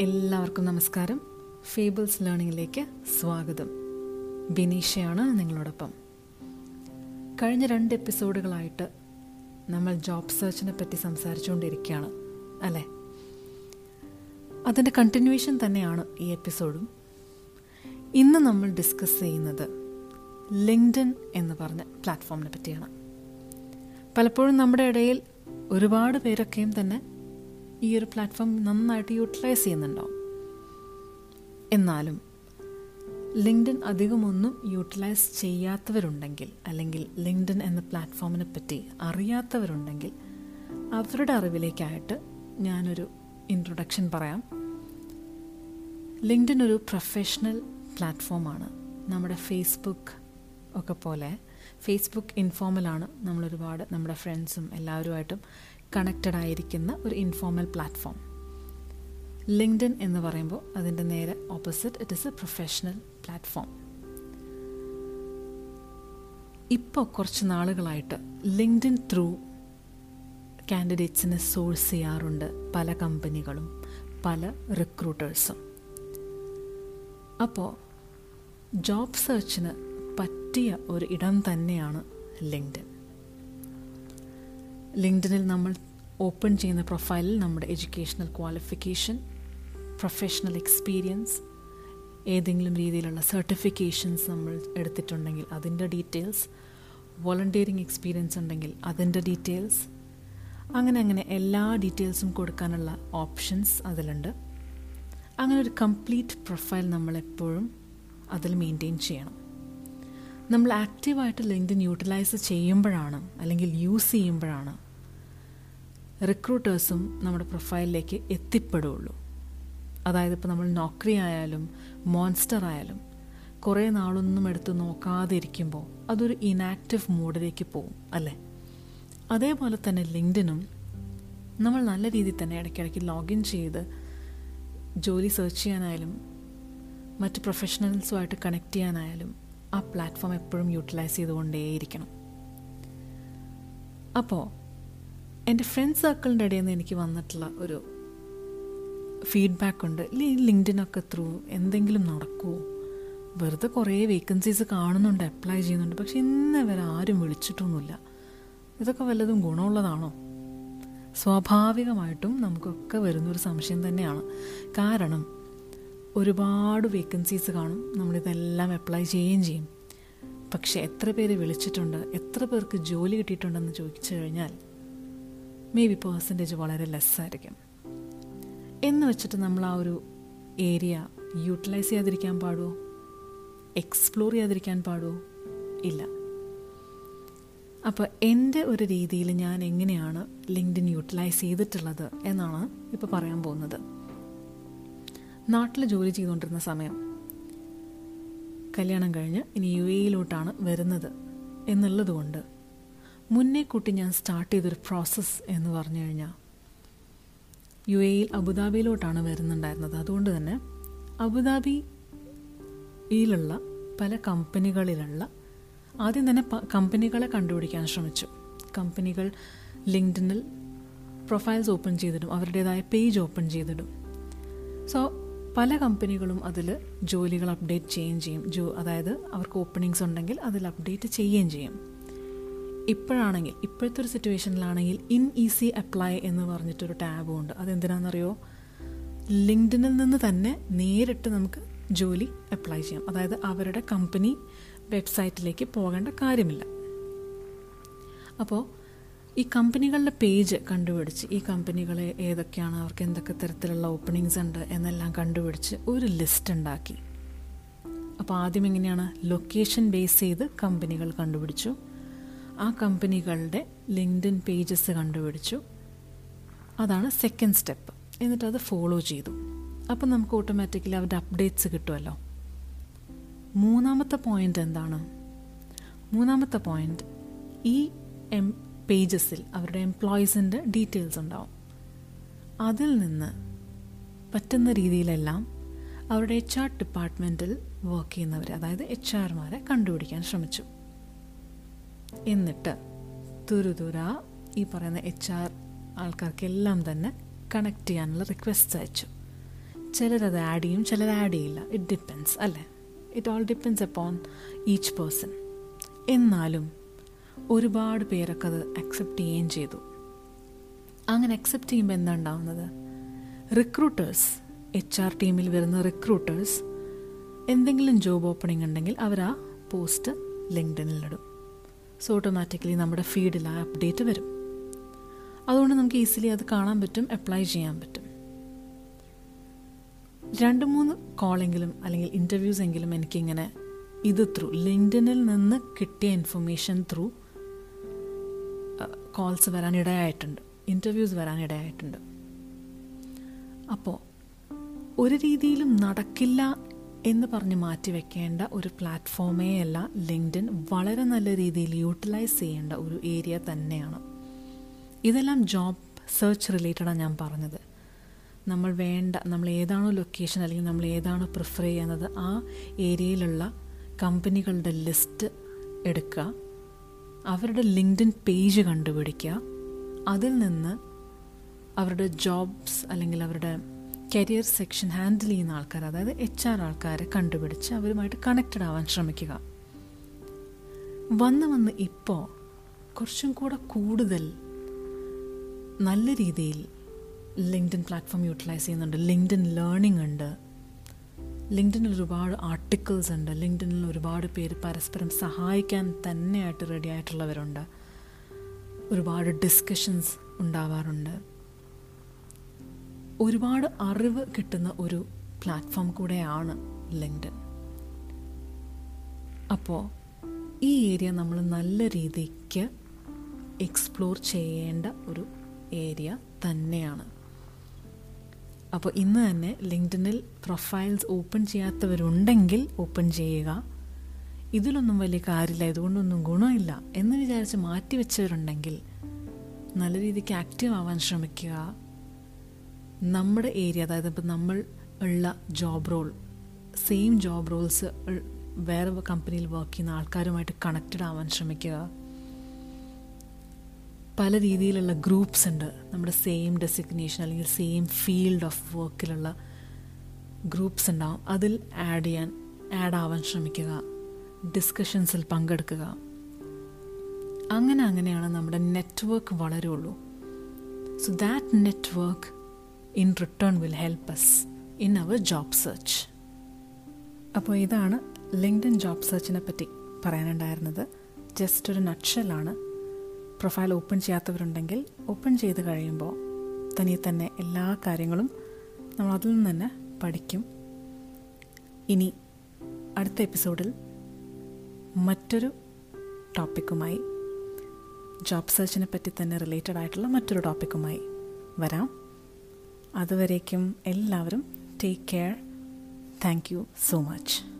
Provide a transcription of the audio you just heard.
എല്ലാവർക്കും നമസ്കാരം. ഫേബിൾസ് ലേണിംഗിലേക്ക് സ്വാഗതം. ബിനീഷയാണ് നിങ്ങളോടൊപ്പം. കഴിഞ്ഞ രണ്ട് എപ്പിസോഡുകളായിട്ട് നമ്മൾ ജോബ് സെർച്ചിനെ പറ്റി സംസാരിച്ചുകൊണ്ടിരിക്കുകയാണ് അല്ലേ? അതിന്റെ കണ്ടിന്യൂഷൻ തന്നെയാണ് ഈ എപ്പിസോഡും. ഇന്ന് നമ്മൾ ഡിസ്കസ് ചെയ്യുന്നത് ലിങ്ക്ഡൻ എന്ന് പറഞ്ഞ പ്ലാറ്റ്ഫോമിനെ പറ്റിയാണ്. പലപ്പോഴും നമ്മുടെ ഇടയിൽ ഒരുപാട് പേരൊക്കെയും തന്നെ ഈ ഒരു പ്ലാറ്റ്ഫോം നന്നായിട്ട് യൂട്ടിലൈസ് ചെയ്യുന്നുണ്ടാവും. എന്നാലും ലിങ്ക്ഡൻ അധികമൊന്നും യൂട്ടിലൈസ് ചെയ്യാത്തവരുണ്ടെങ്കിൽ അല്ലെങ്കിൽ ലിങ്ക്ഡൻ എന്ന പ്ലാറ്റ്ഫോമിനെ പറ്റി അറിയാത്തവരുണ്ടെങ്കിൽ അവരുടെ അറിവിലേക്കായിട്ട് ഞാനൊരു ഇൻട്രൊഡക്ഷൻ പറയാം. ലിങ്ക്ഡൻ ഒരു പ്രൊഫഷണൽ പ്ലാറ്റ്ഫോമാണ് നമ്മുടെ ഫേസ്ബുക്ക് ഒക്കെ പോലെ. ഫേസ്ബുക്ക് ഇൻഫോമലാണ് നമ്മളൊരുപാട് നമ്മുടെ ഫ്രണ്ട്സും എല്ലാവരുമായിട്ടും കണക്റ്റഡ് ആയിരിക്കുന്ന ഒരു ഇൻഫോർമൽ പ്ലാറ്റ്ഫോം ലിങ്ക്ഡൻ എന്ന് പറയുമ്പോൾ അതിന്റെ നേരെ opposite it is a professional platform ഇപ്പോൾ കുറച്ച് നാളുകളായിട്ട് ലിങ്ക്ഡൻ ത്രൂ കാൻഡിഡേറ്റ്സിനെ സോഴ്സ് ചെയ്യാറുണ്ട് പല കമ്പനികളും പല റിക്രൂട്ടേഴ്സും അപ്പോൾ ജോബ് സെർച്ചിന് പറ്റിയ ഒരു ഇടം തന്നെയാണ് ലിങ്ക്ഡൻ ലിങ്ക്ഡനിൽ നമ്മൾ ഓപ്പൺ ചെയ്യുന്ന പ്രൊഫൈലിൽ നമ്മുടെ എഡ്യൂക്കേഷണൽ ക്വാളിഫിക്കേഷൻ പ്രൊഫഷണൽ എക്സ്പീരിയൻസ് ഏതെങ്കിലും രീതിയിലുള്ള സർട്ടിഫിക്കേഷൻസ് നമ്മൾ എടുത്തിട്ടുണ്ടെങ്കിൽ അതിന്റെ ഡീറ്റെയിൽസ് വോളണ്ടിയറിങ് എക്സ്പീരിയൻസ് ഉണ്ടെങ്കിൽ അതിന്റെ ഡീറ്റെയിൽസ് അങ്ങനെ അങ്ങനെ എല്ലാ ഡീറ്റെയിൽസും കൊടുക്കാനുള്ള ഓപ്ഷൻസ് അതിലുണ്ട്. അങ്ങനെ ഒരു കംപ്ലീറ്റ് പ്രൊഫൈൽ നമ്മളെപ്പോഴും അതിൽ മെയിന്റെയിൻ ചെയ്യണം. നമ്മൾ ആക്റ്റീവായിട്ട് ലിങ്ക്ഡിൻ യൂട്ടിലൈസ് ചെയ്യുമ്പോഴാണ് അല്ലെങ്കിൽ യൂസ് ചെയ്യുമ്പോഴാണ് റിക്രൂട്ടേഴ്സും നമ്മുടെ പ്രൊഫൈലിലേക്ക് എത്തിപ്പെടുകയുള്ളൂ അതായത് ഇപ്പോൾ നമ്മൾ നോക്കറി ആയാലും മോൺസ്റ്റർ ആയാലും കുറേ നാളൊന്നും എടുത്ത് നോക്കാതെ ഇരിക്കുമ്പോൾ അതൊരു ഇനാക്റ്റീവ് മൂഡിലേക്ക് പോകും അല്ലേ? അതേപോലെ തന്നെ ലിങ്ക്ഡിനും നമ്മൾ നല്ല രീതിയിൽ തന്നെ ഇടയ്ക്കിടയ്ക്ക് ലോഗിൻ ചെയ്ത് ജോലി സെർച്ച് ചെയ്യാനായാലും മറ്റ് പ്രൊഫഷണൽസുമായിട്ട് കണക്ട് ചെയ്യാനായാലും ആ പ്ലാറ്റ്ഫോം എപ്പോഴും യൂട്ടിലൈസ് ചെയ്തുകൊണ്ടേയിരിക്കണം. അപ്പോൾ എന്റെ ഫ്രണ്ട് സർക്കിളിന്റെ ഇടയിൽ നിന്ന് എനിക്ക് വന്നിട്ടുള്ള ഒരു ഫീഡ്ബാക്ക് ഉണ്ട്. ഈ ലിങ്ക്ഡിനൊക്കെ ത്രൂ എന്തെങ്കിലും നടക്കുമോ വെറുതെ കുറേ വേക്കൻസീസ് കാണുന്നുണ്ട് അപ്ലൈ ചെയ്യുന്നുണ്ട്. പക്ഷെ ഇന്ന് വരെ ആരും വിളിച്ചിട്ടൊന്നുമില്ല. ഇതൊക്കെ വല്ലതും ഗുണമുള്ളതാണോ? സ്വാഭാവികമായിട്ടും നമുക്കൊക്കെ വരുന്നൊരു സംശയം തന്നെയാണ്. കാരണം ഒരുപാട് വേക്കൻസീസ് കാണും. നമ്മളിതെല്ലാം അപ്ലൈ ചെയ്യുകയും ചെയ്യും. പക്ഷെ എത്ര പേര് വിളിച്ചിട്ടുണ്ട് എത്ര പേർക്ക് ജോലി കിട്ടിയിട്ടുണ്ടെന്ന് ചോദിച്ചു കഴിഞ്ഞാൽ മേ ബി പേഴ്സന്റേജ് വളരെ ലെസ്സായിരിക്കും എന്ന് വെച്ചിട്ട് നമ്മൾ ആ ഒരു ഏരിയ യൂട്ടിലൈസ് ചെയ്യാതിരിക്കാൻ പാടുമോ എക്സ്പ്ലോർ ചെയ്യാതിരിക്കാൻ പാടുമോ ഇല്ല. അപ്പോൾ എന്റെ ഒരു രീതിയിൽ ഞാൻ എങ്ങനെയാണ് ലിങ്ക്ഡിൻ യൂട്ടിലൈസ് ചെയ്തിട്ടുള്ളത് എന്നാണ് ഇപ്പോൾ പറയാൻ പോകുന്നത്. നാട്ടിൽ ജോലി ചെയ്തുകൊണ്ടിരുന്ന സമയം കല്യാണം കഴിഞ്ഞ് ഇനി യു എയിലോട്ടാണ് വരുന്നത് എന്നുള്ളത് കൊണ്ട് മുന്നേ കൂട്ടി ഞാൻ സ്റ്റാർട്ട് ചെയ്തൊരു പ്രോസസ്സ് എന്ന് പറഞ്ഞു കഴിഞ്ഞാൽ യു എയിൽ അബുദാബിയിലോട്ടാണ് വരുന്നുണ്ടായിരുന്നത്. അതുകൊണ്ട് തന്നെ അബുദാബിയിലുള്ള പല കമ്പനികളിലുള്ള ആദ്യം തന്നെ കമ്പനികളെ കണ്ടുപിടിക്കാൻ ശ്രമിച്ചു. കമ്പനികൾ ലിങ്ക്ഡിനിൽ പ്രൊഫൈൽസ് ഓപ്പൺ ചെയ്തിടും അവരുടേതായ പേജ് ഓപ്പൺ ചെയ്തിടും. സോ പല കമ്പനികളും അതിൽ ജോലികൾ അപ്ഡേറ്റ് ചെയ്യുകയും ചെയ്യും. ജോ അതായത് അവർക്ക് ഓപ്പണിങ്സ് ഉണ്ടെങ്കിൽ അതിൽ അപ്ഡേറ്റ് ചെയ്യുകയും ചെയ്യും. ഇപ്പോഴാണെങ്കിൽ ഇപ്പോഴത്തെ ഒരു സിറ്റുവേഷനിലാണെങ്കിൽ ഇൻ ഈസി അപ്ലൈ എന്ന് പറഞ്ഞിട്ടൊരു ടാബും ഉണ്ട് അതെന്തിനാണെന്നറിയോ? ലിങ്ക്ഡിനിൽ നിന്ന് തന്നെ നേരിട്ട് നമുക്ക് ജോലി അപ്ലൈ ചെയ്യാം. അതായത് അവരുടെ കമ്പനി വെബ്സൈറ്റിലേക്ക് പോകേണ്ട കാര്യമില്ല. അപ്പോൾ ഈ കമ്പനികളുടെ പേജ് കണ്ടുപിടിച്ച് ഈ കമ്പനികളെ ഏതൊക്കെയാണ് അവർക്ക് എന്തൊക്കെ തരത്തിലുള്ള ഓപ്പണിങ്സ് ഉണ്ട് എന്നെല്ലാം കണ്ടുപിടിച്ച് ഒരു ലിസ്റ്റ് ഉണ്ടാക്കി. അപ്പോൾ ആദ്യം എങ്ങനെയാണ്? ലൊക്കേഷൻ ബേസ് ചെയ്ത് കമ്പനികൾ കണ്ടുപിടിച്ചു. ആ കമ്പനികളുടെ ലിങ്ക്ഡിൻ പേജസ് കണ്ടുപിടിച്ചു. അതാണ് സെക്കൻഡ് സ്റ്റെപ്പ് എന്നിട്ട് അത് ഫോളോ ചെയ്തു. അപ്പം നമുക്ക് ഓട്ടോമാറ്റിക്കലി അവരുടെ അപ്ഡേറ്റ്സ് കിട്ടുമല്ലോ. മൂന്നാമത്തെ പോയിന്റ് എന്താണ്? മൂന്നാമത്തെ പോയിന്റ് ഈ എം പേജസിൽ അവരുടെ എംപ്ലോയീസിന്റെ ഡീറ്റെയിൽസ് ഉണ്ടാവും. അതിൽ നിന്ന് പറ്റുന്ന രീതിയിലെല്ലാം അവരുടെ എച്ച് ആർ ഡിപ്പാർട്ട്മെന്റിൽ വർക്ക് ചെയ്യുന്നവർ അതായത് എച്ച് ആർമാരെ കണ്ടുപിടിക്കാൻ ശ്രമിച്ചു. എന്നിട്ട് തുരുതുര ഈ പറയുന്ന എച്ച് ആർ ആൾക്കാർക്കെല്ലാം തന്നെ കണക്ട് ചെയ്യാനുള്ള റിക്വസ്റ്റ് അയച്ചു. ചിലരത് ആഡ് ചെയ്യും ചിലർ ആഡ് ചെയ്യില്ല. ഇറ്റ് ഡിപ്പെൻസ് അല്ലേ? It all depends upon each person എന്നാലും ഒരുപാട് പേരൊക്കെ അത് അക്സെപ്റ്റ് ചെയ്യുകയും ചെയ്തു. അങ്ങനെ അക്സെപ്റ്റ് ചെയ്യുമ്പോൾ എന്താ ഉണ്ടാവുന്നത്? റിക്രൂട്ടേഴ്സ് എച്ച് ആർ ടീമിൽ വരുന്ന റിക്രൂട്ടേഴ്സ് എന്തെങ്കിലും ജോബ് ഓപ്പണിംഗ് ഉണ്ടെങ്കിൽ അവർ ആ പോസ്റ്റ് ലിങ്ക്ഡിനിലിടും സോ ഓട്ടോമാറ്റിക്കലി നമ്മുടെ ഫീഡിൽ ആ അപ്ഡേറ്റ് വരും. അതുകൊണ്ട് നമുക്ക് ഈസിലി അത് കാണാൻ പറ്റും അപ്ലൈ ചെയ്യാൻ പറ്റും. രണ്ട് മൂന്ന് കോളെങ്കിലും അല്ലെങ്കിൽ ഇന്റർവ്യൂസ് എങ്കിലും എനിക്കിങ്ങനെ ഇത് ത്രൂ ലിങ്ക്ഡിനിൽ നിന്ന് കിട്ടിയ ഇൻഫർമേഷൻ ത്രൂ കോൾസ് വരാനിടയായിട്ടുണ്ട് ഇന്റർവ്യൂസ് വരാനിടയായിട്ടുണ്ട് അപ്പോൾ ഒരു രീതിയിലും നടക്കില്ല എന്ന് പറഞ്ഞ് മാറ്റിവെക്കേണ്ട ഒരു പ്ലാറ്റ്ഫോമേ അല്ല ലിങ്ക്ഡിൻ വളരെ നല്ല രീതിയിൽ യൂട്ടിലൈസ് ചെയ്യേണ്ട ഒരു ഏരിയ തന്നെയാണ്. ഇതെല്ലാം ജോബ് സെർച്ച് റിലേറ്റഡാണ് ഞാൻ പറഞ്ഞത്. നമ്മൾ വേണ്ട നമ്മൾ ഏതാണോ ലൊക്കേഷൻ അല്ലെങ്കിൽ നമ്മൾ ഏതാണോ പ്രിഫർ ചെയ്യുന്നത് ആ ഏരിയയിലുള്ള കമ്പനികളുടെ ലിസ്റ്റ് എടുക്കുക. അവരുടെ ലിങ്ക്ഡിൻ പേജ് കണ്ടുപിടിക്കുക. അതിൽ നിന്ന് അവരുടെ ജോബ്സ് അല്ലെങ്കിൽ അവരുടെ കരിയർ സെക്ഷൻ ഹാൻഡിൽ ചെയ്യുന്ന ആൾക്കാർ അതായത് എച്ച് ആർ ആൾക്കാരെ കണ്ടുപിടിച്ച് അവരുമായിട്ട് കണക്റ്റഡ് ആവാൻ ശ്രമിക്കുക. വന്ന് വന്ന് ഇപ്പോൾ കുറച്ചും കൂടെ കൂടുതൽ നല്ല രീതിയിൽ ലിങ്ക്ഡിൻ പ്ലാറ്റ്ഫോം യൂട്ടിലൈസ് ചെയ്യുന്നുണ്ട്. ലിങ്ക്ഡിൻ ലേണിംഗ് ഉണ്ട്. ലിങ്ക്ഡിനിൽ ഒരുപാട് ആർട്ടിക്കിൾസ് ഉണ്ട്. ലിങ്ക്ഡിനിൽ ഒരുപാട് പേര് പരസ്പരം സഹായിക്കാൻ തന്നെയായിട്ട് റെഡി ആയിട്ടുള്ളവരുണ്ട്. ഒരുപാട് ഡിസ്കഷൻസ് ഉണ്ടാവാറുണ്ട്. ഒരുപാട് അറിവ് കിട്ടുന്ന ഒരു പ്ലാറ്റ്ഫോം കൂടെയാണ് ലിങ്ക്ഡൻ അപ്പോൾ ഈ ഏരിയ നമ്മൾ നല്ല രീതിക്ക് എക്സ്പ്ലോർ ചെയ്യേണ്ട ഒരു ഏരിയ തന്നെയാണ്. അപ്പോൾ ഇന്ന് തന്നെ ലിങ്ക്ഡിനിൽ പ്രൊഫൈൽസ് ഓപ്പൺ ചെയ്യാത്തവരുണ്ടെങ്കിൽ ഓപ്പൺ ചെയ്യുക. ഇതിലൊന്നും വലിയ കാര്യമില്ല ഇതുകൊണ്ടൊന്നും ഗുണമില്ല എന്ന് വിചാരിച്ച് മാറ്റി വെച്ചവരുണ്ടെങ്കിൽ നല്ല രീതിക്ക് ആക്റ്റീവ് ആവാൻ ശ്രമിക്കുക. നമ്മുടെ ഏരിയ അതായത് ഇപ്പം നമ്മൾ ഉള്ള job role same job roles വേറെ കമ്പനിയിൽ വർക്ക് ചെയ്യുന്ന ആൾക്കാരുമായിട്ട് കണക്റ്റഡ് ആവാൻ ശ്രമിക്കുക. പല രീതിയിലുള്ള ഗ്രൂപ്പ്സ് ഉണ്ട്. നമ്മുടെ സെയിം ഡെസിഗ്നേഷൻ അല്ലെങ്കിൽ സെയിം ഫീൽഡ് ഓഫ് വർക്കിലുള്ള ഗ്രൂപ്പ്സ് ഉണ്ടാവും. അതിൽ ആഡ് ചെയ്യാൻ ആഡ് ആവാൻ ശ്രമിക്കുക. ഡിസ്കഷൻസിൽ പങ്കെടുക്കുക. അങ്ങനെ അങ്ങനെയാണ് നമ്മുടെ network വളരുള്ളൂ. So that network in return will help us in our job search അപ്പോൾ ഇതാണ് ലിങ്ക്ഡിൻ ജോബ് സെർച്ചിനെ പറ്റി പറയാനുണ്ടായിരുന്നത്. ജസ്റ്റ് ഒരു നക്ഷലാണ് പ്രൊഫൈൽ ഓപ്പൺ ചെയ്യാത്തവരുണ്ടെങ്കിൽ ഓപ്പൺ ചെയ്ത് കഴിയുമ്പോൾ തനിയെ തന്നെ എല്ലാ കാര്യങ്ങളും നമ്മൾ അതിൽ നിന്ന് തന്നെ പഠിക്കും. ഇനി അടുത്ത എപ്പിസോഡിൽ മറ്റൊരു ടോപ്പിക്കുമായി ജോബ് സെർച്ചിനെ പറ്റി തന്നെ റിലേറ്റഡ് ആയിട്ടുള്ള മറ്റൊരു ടോപ്പിക്കുമായി വരാം. അതുവരേക്കും എല്ലാവരും take care. Thank you so much.